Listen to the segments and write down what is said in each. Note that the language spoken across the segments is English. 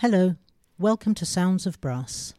Hello, welcome to Sounds of Brass.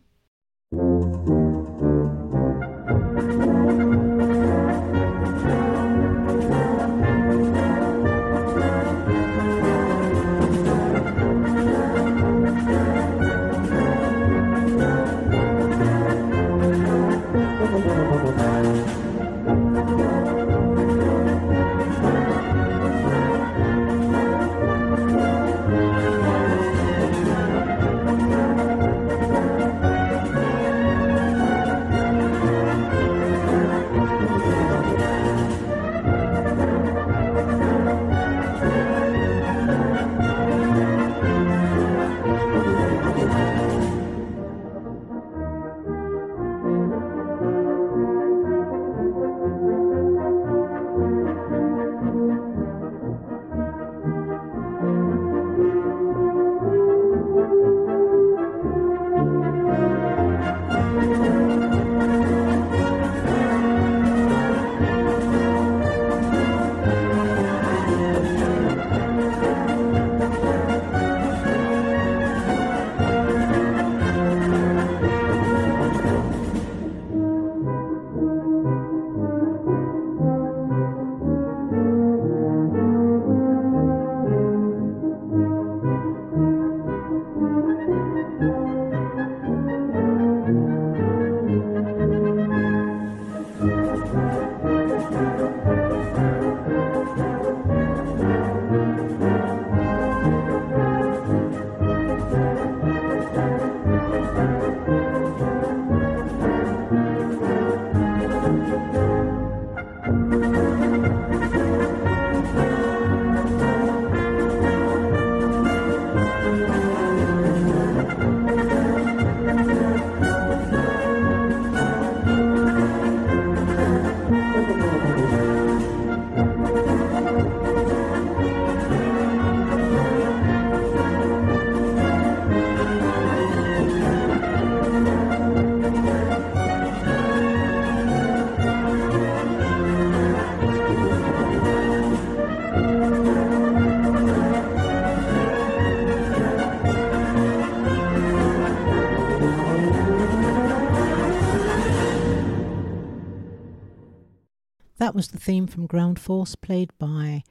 Theme from Ground Force, played by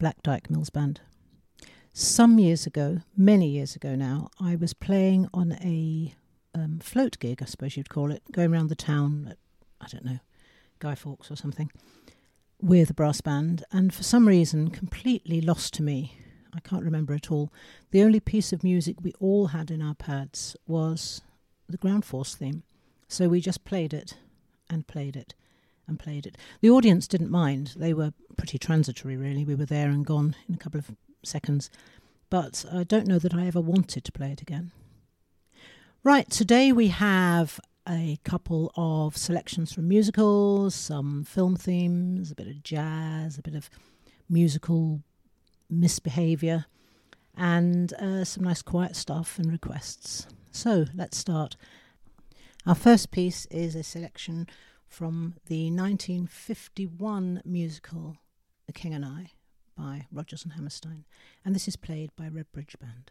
Black Dyke Mills Band. Some years ago, many years ago now, I was playing on a um, float gig, I suppose you'd call it, going around the town at, I don't know, Guy Fawkes or something, with a brass band, and for some reason, completely lost to me. I can't remember at all. The only piece of music we all had in our pads was the Ground Force theme. So we just played it and played it and played it. The audience didn't mind. They were pretty transitory, really. We were there and gone in a couple of seconds. But I don't know that I ever wanted to play it again. Right, today we have a couple of selections from musicals, some film themes, a bit of jazz, a bit of musical misbehaviour, and uh, some nice quiet stuff and requests. So let's start. Our first piece is a selection from the 1951 musical The King and I by Rodgers and Hammerstein, and this is played by Redbridge Band.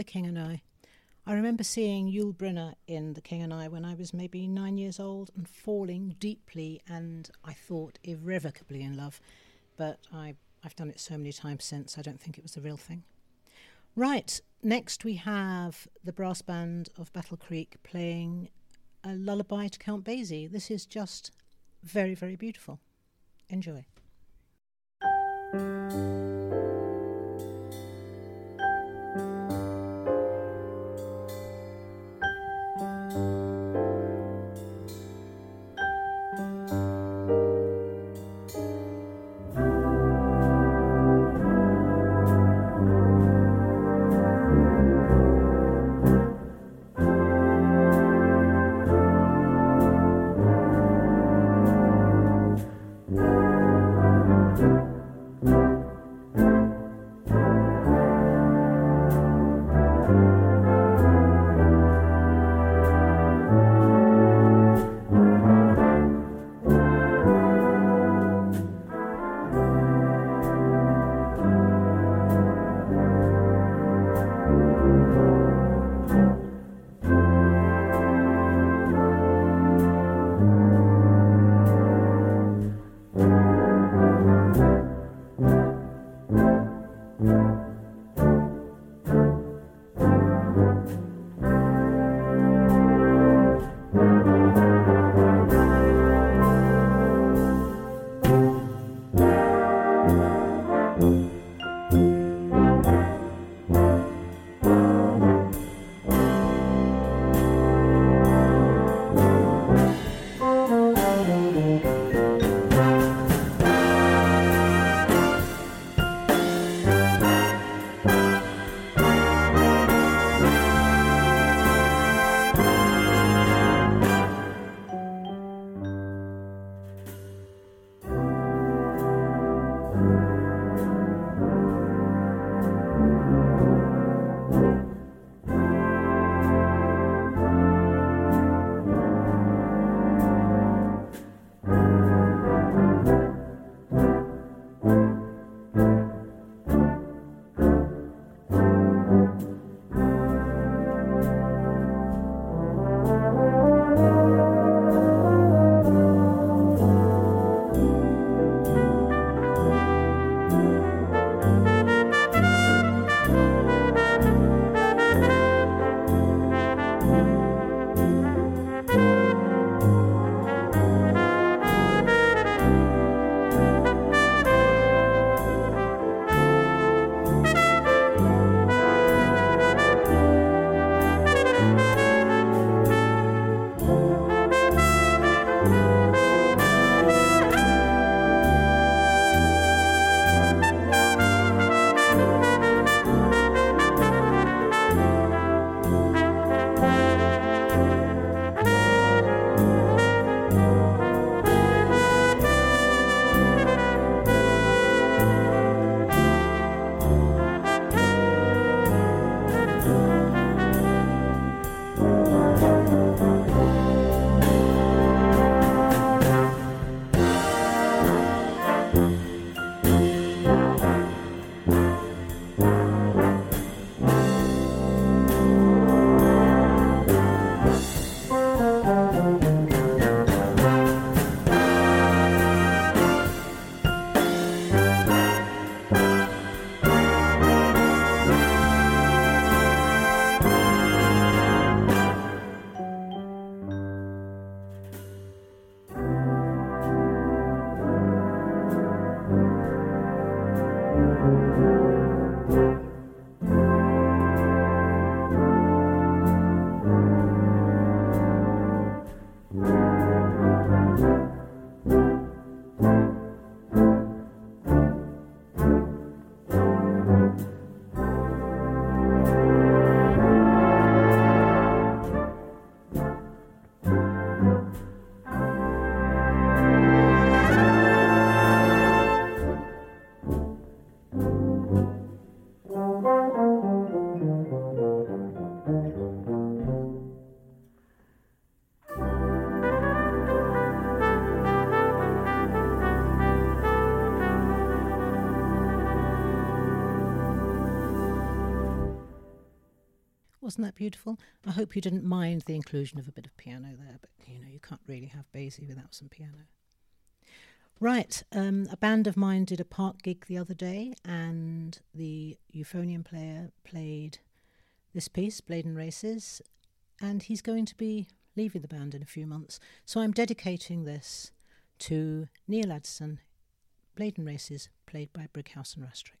The King and I. I remember seeing Yul Brynner in The King and I when I was maybe nine years old and falling deeply and I thought irrevocably in love, but I, I've done it so many times since I don't think it was the real thing. Right, next we have the brass band of Battle Creek playing a lullaby to Count Basie. This is just very, very beautiful. Enjoy. Wasn't that beautiful? I hope you didn't mind the inclusion of a bit of piano there, but you know, you can't really have Basie without some piano. Right, um, a band of mine did a park gig the other day, and the euphonium player played this piece, Blaydon Races, and he's going to be leaving the band in a few months. So I'm dedicating this to Neil Addison, Blaydon Races, played by Brighouse and Rastrick.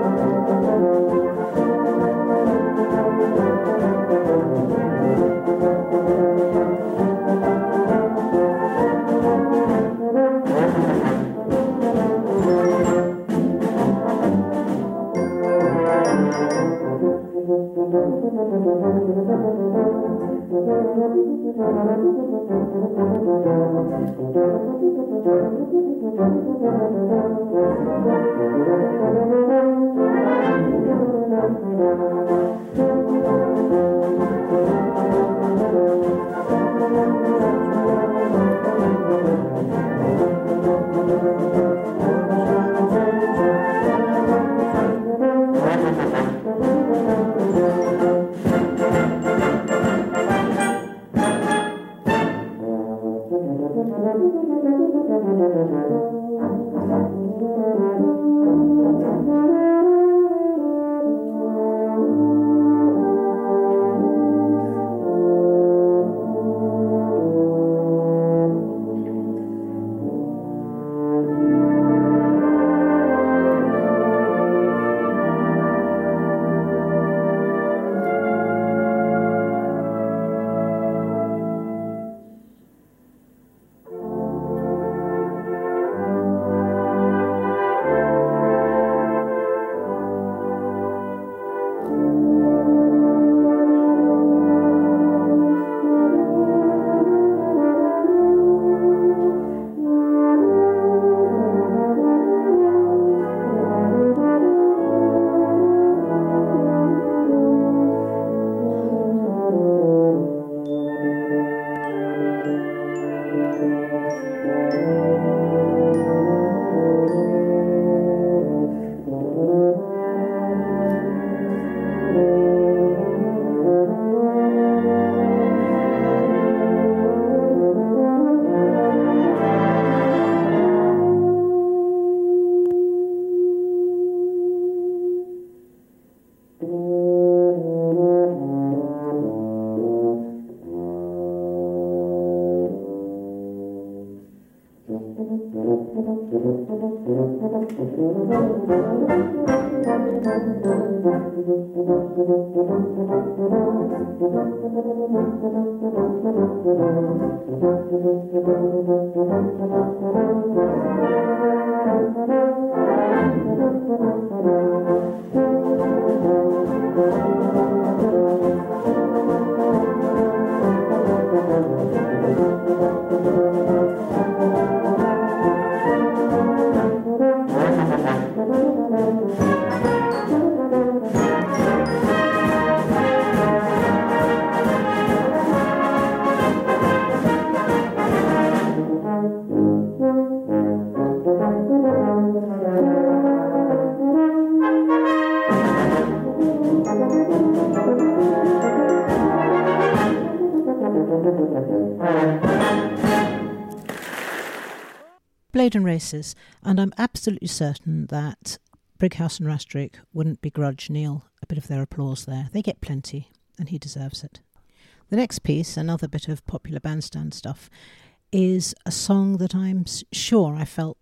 Races, and I'm absolutely certain that Brighouse and Rastrick wouldn't begrudge Neil a bit of their applause there. They get plenty, and he deserves it. The next piece, another bit of popular bandstand stuff, is a song that I'm sure I felt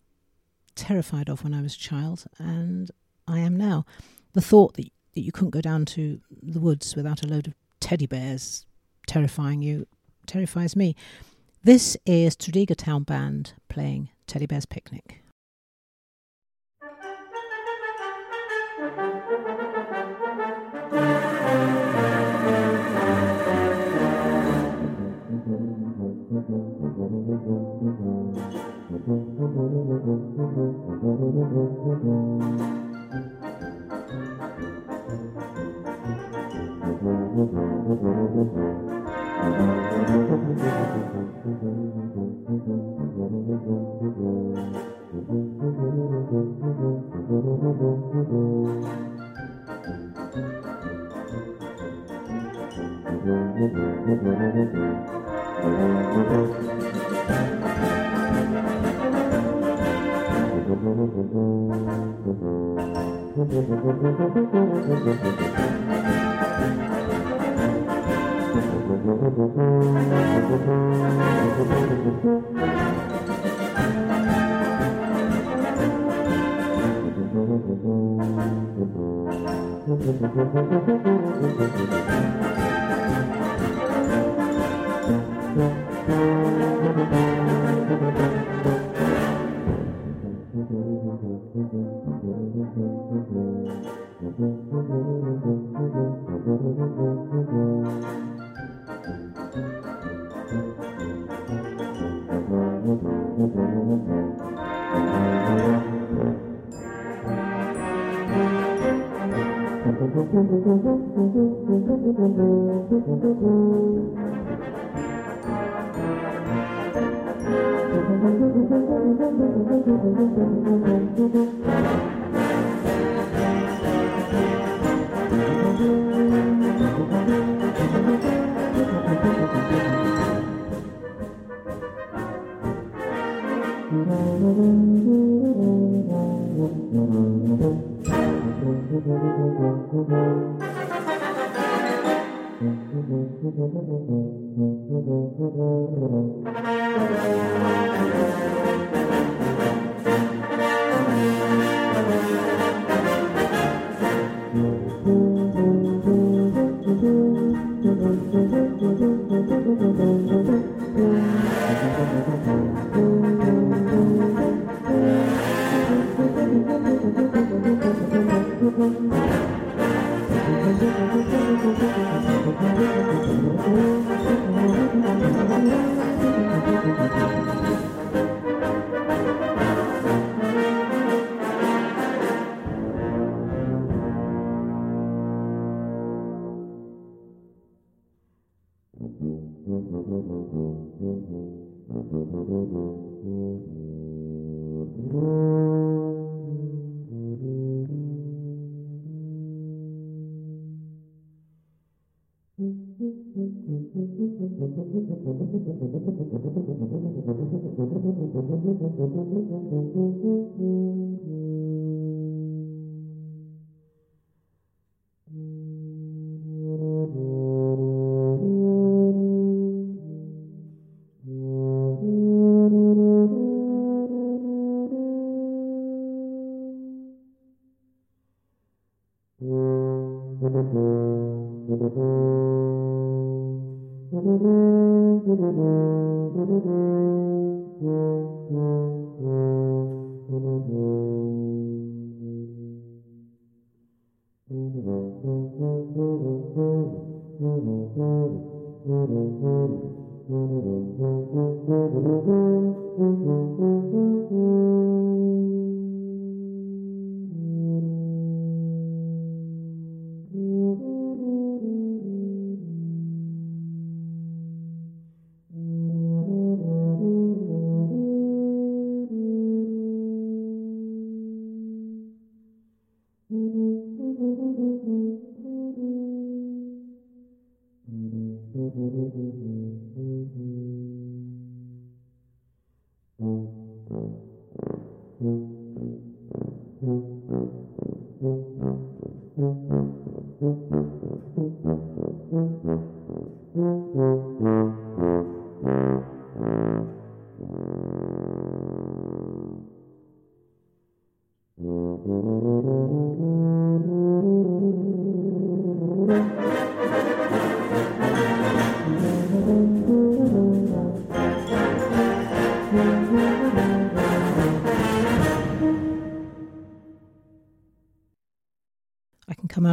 terrified of when I was a child, and I am now. The thought that, that you couldn't go down to the woods without a load of teddy bears terrifying you terrifies me. This is Tredegar Town Band playing Teddy Bear's Picnic.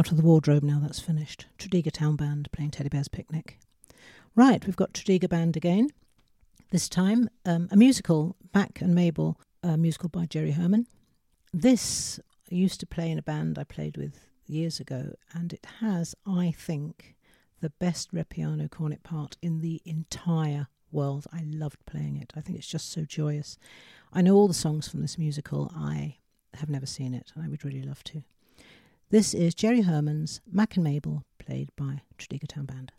Out of the wardrobe now that's finished. Tredegar Town Band playing Teddy Bear's Picnic. Right, we've got Tredegar Band again. This time, um, a musical, Mack and Mabel, a musical by Jerry Herman. This I used to play in a band I played with years ago, and it has, I think, the best Repiano cornet part in the entire world. I loved playing it. I think it's just so joyous. I know all the songs from this musical. I have never seen it, and I would really love to. This is Jerry Herman's Mack and Mabel, played by Tredegar Town Band.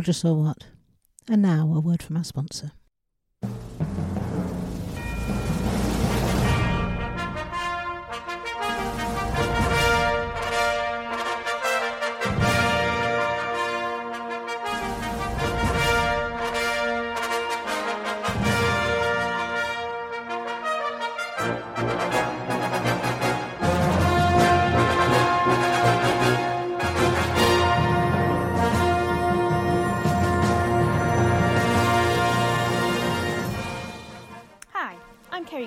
Gorgeous or what? And now a word from our sponsor.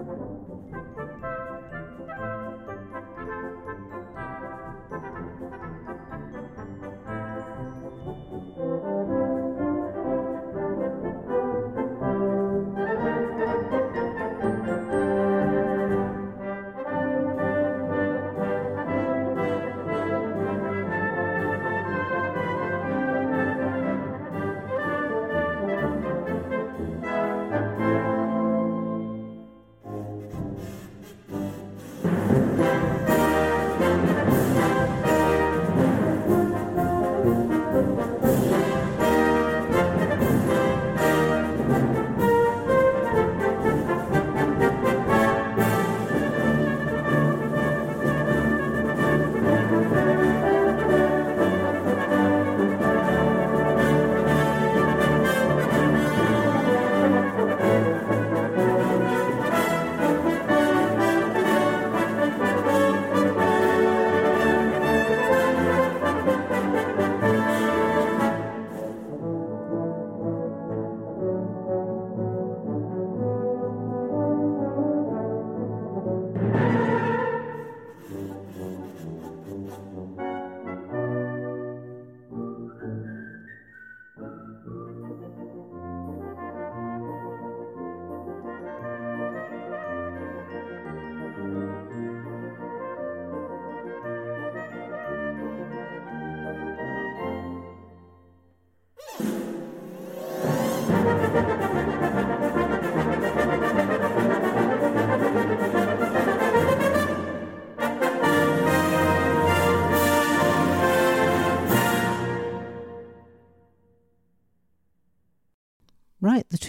Right, the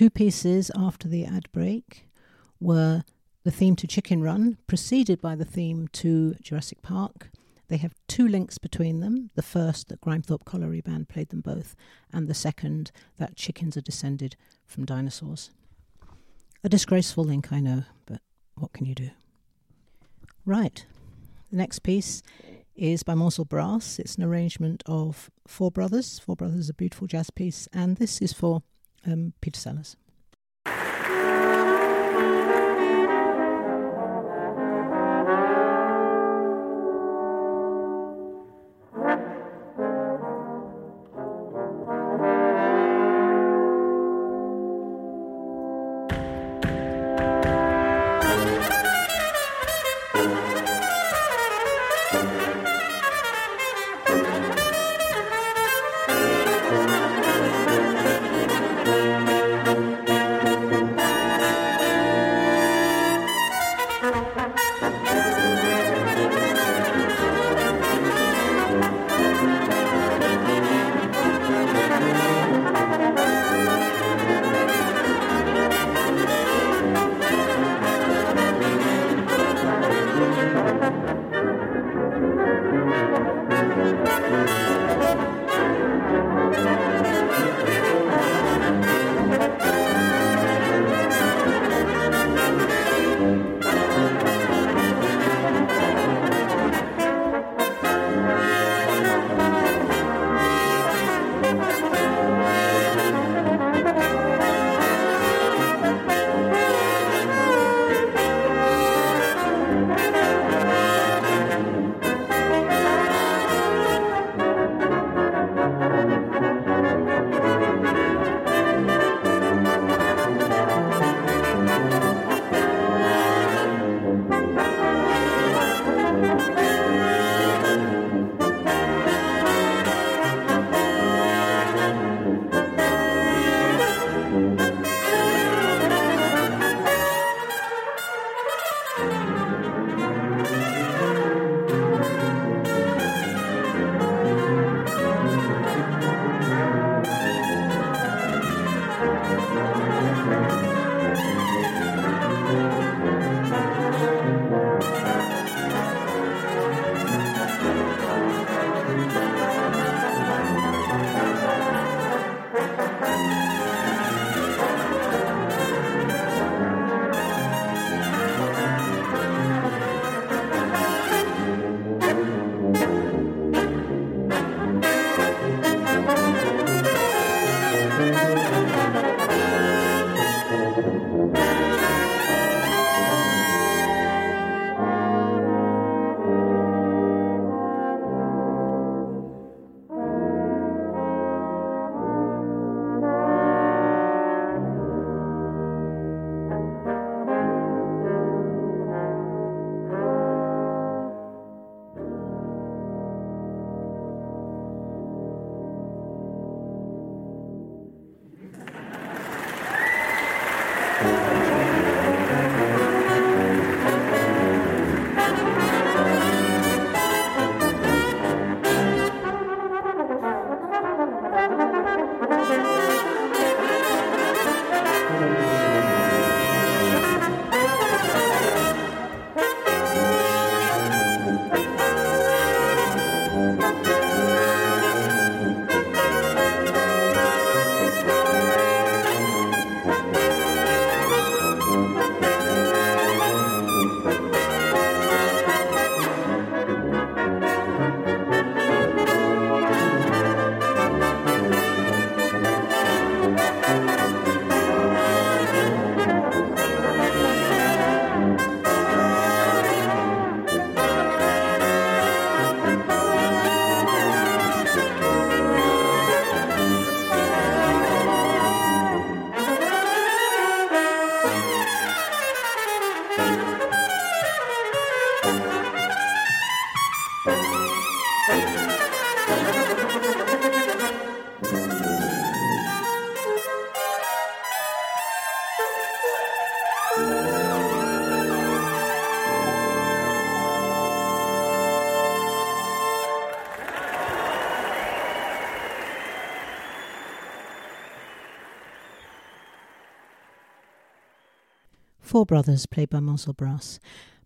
two pieces after the ad break were the theme to Chicken Run, preceded by the theme to Jurassic Park. They have two links between them. The first, that Grimethorpe Colliery Band played them both, and the second, that chickens are descended from dinosaurs. A disgraceful link, I know, but what can you do? Right, the next piece is by Morsel Brass. It's an arrangement of Four Brothers. Four Brothers is a beautiful jazz piece, and this is for um, Peter Sellers. Four Brothers, played by Marcel Brass.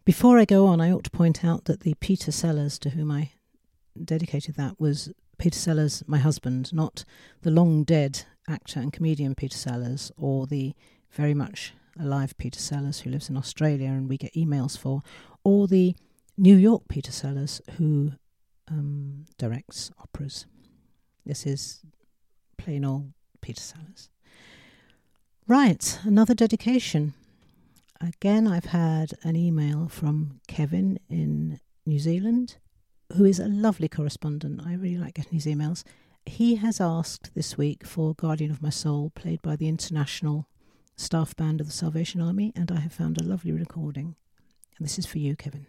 Before I go on, I ought to point out that the Peter Sellers to whom I dedicated that was Peter Sellers, my husband, not the long dead actor and comedian Peter Sellers or the very much alive Peter Sellers who lives in Australia and we get emails for, or the New York Peter Sellers who um, directs operas. This is plain old Peter Sellers. Right, another dedication. Again, I've had an email from Kevin in New Zealand, who is a lovely correspondent. I really like getting his emails. He has asked this week for Guardian of My Soul, played by the International Staff Band of the Salvation Army, and I have found a lovely recording. And this is for you, Kevin.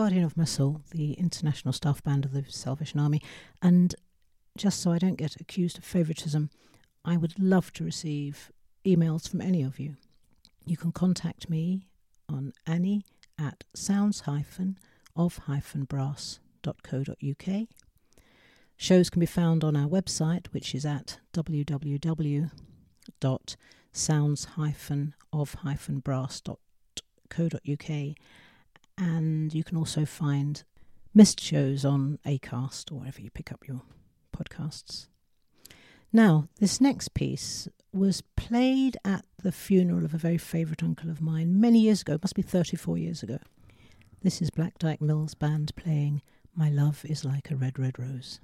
Guardian of My Soul, the international staff band of the Salvation Army. And just so I don't get accused of favouritism, I would love to receive emails from any of you. You can contact me on annie at sounds of brass.co.uk. Shows can be found on our website, which is at www.sounds-of-brass.co.uk. And you can also find missed shows on Acast or wherever you pick up your podcasts. Now, this next piece was played at the funeral of a very favourite uncle of mine many years ago, it must be 34 years ago. This is Black Dyke Mills Band playing My Love is Like a Red, Red Rose.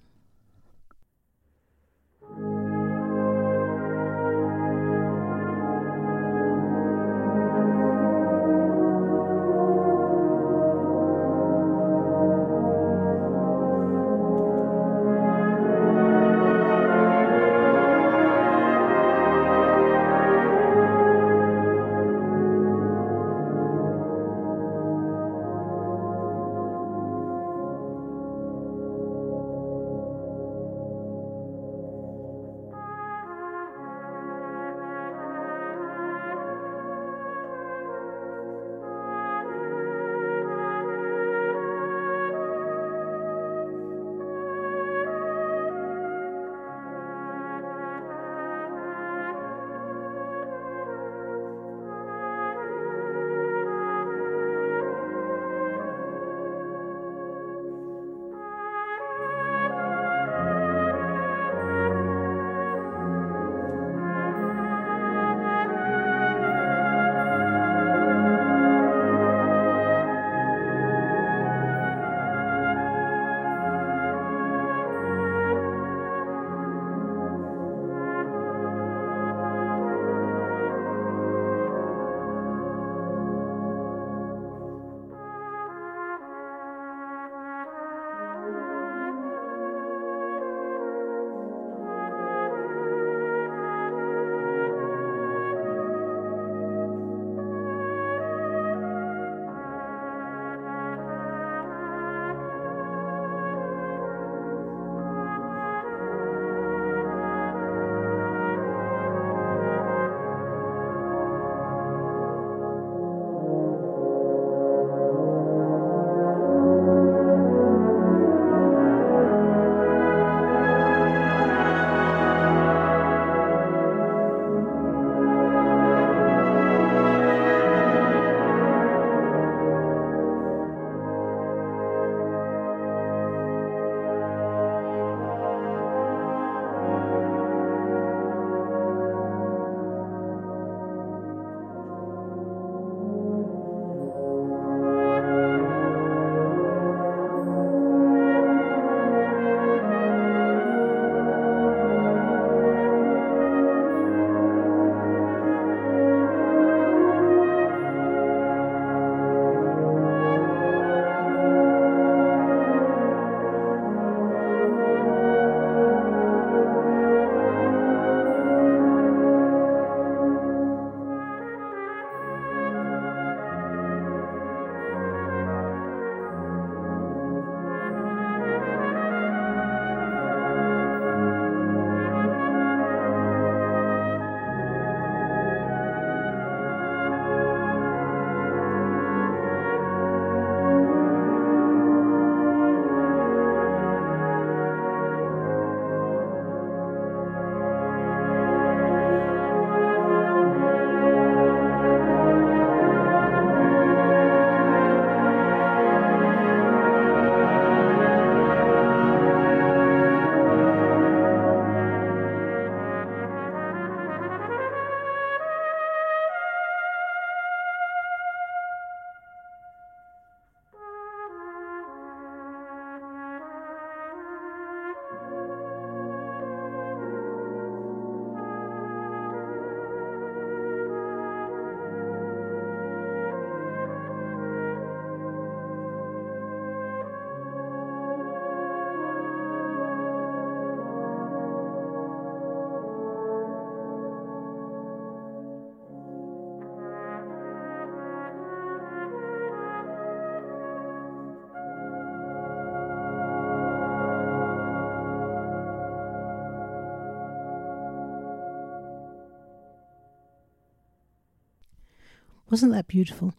Wasn't that beautiful?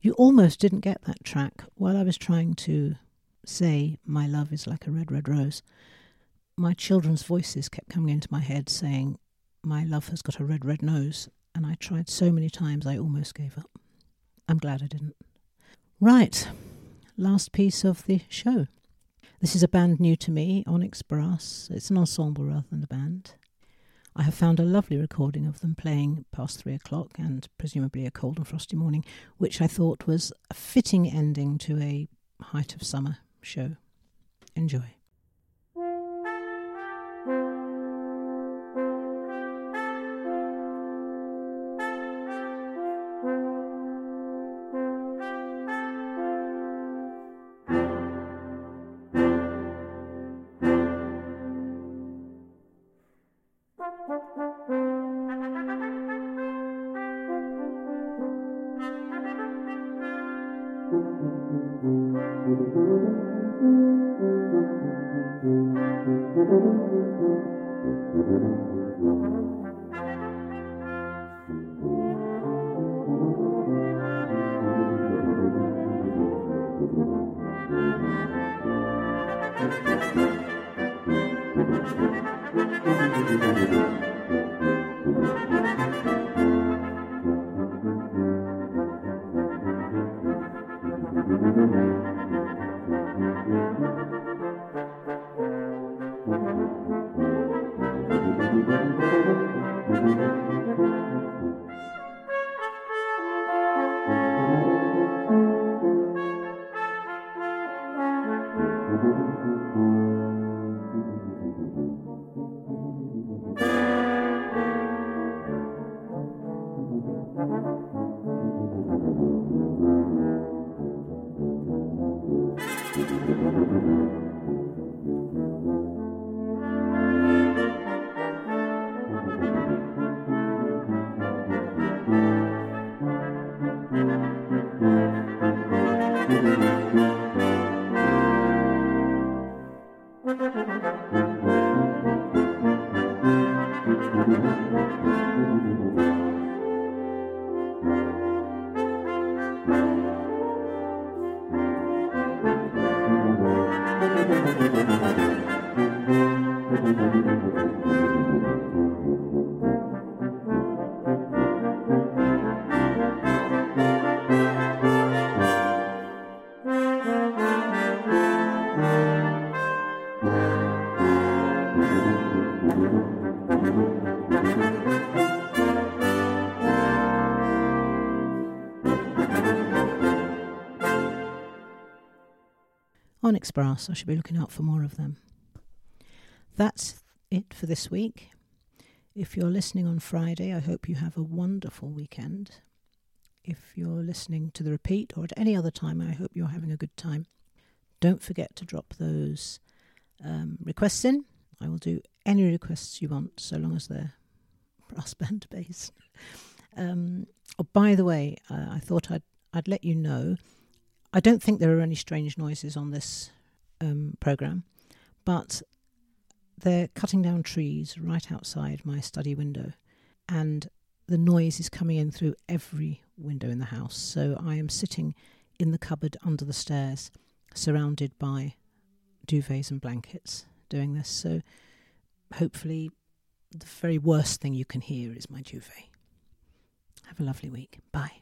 You almost didn't get that track while I was trying to say, My love is like a red, red rose. My children's voices kept coming into my head saying, My love has got a red, red nose. And I tried so many times I almost gave up. I'm glad I didn't. Right, last piece of the show. This is a band new to me, Onyx Brass. It's an ensemble rather than a band. I have found a lovely recording of them playing past three o'clock and presumably a cold and frosty morning, which I thought was a fitting ending to a height of summer show. Enjoy. Onyx Brass. I should be looking out for more of them. That's it for this week. If you're listening on Friday, I hope you have a wonderful weekend. If you're listening to the repeat or at any other time, I hope you're having a good time. Don't forget to drop those um, requests in. I will do any requests you want, so long as they're brass band based. Um, oh, by the way, uh, I thought I'd I'd let you know I don't think there are any strange noises on this um, program, but they're cutting down trees right outside my study window, and the noise is coming in through every window in the house. So I am sitting in the cupboard under the stairs, surrounded by duvets and blankets, doing this. So hopefully, the very worst thing you can hear is my duvet. Have a lovely week. Bye.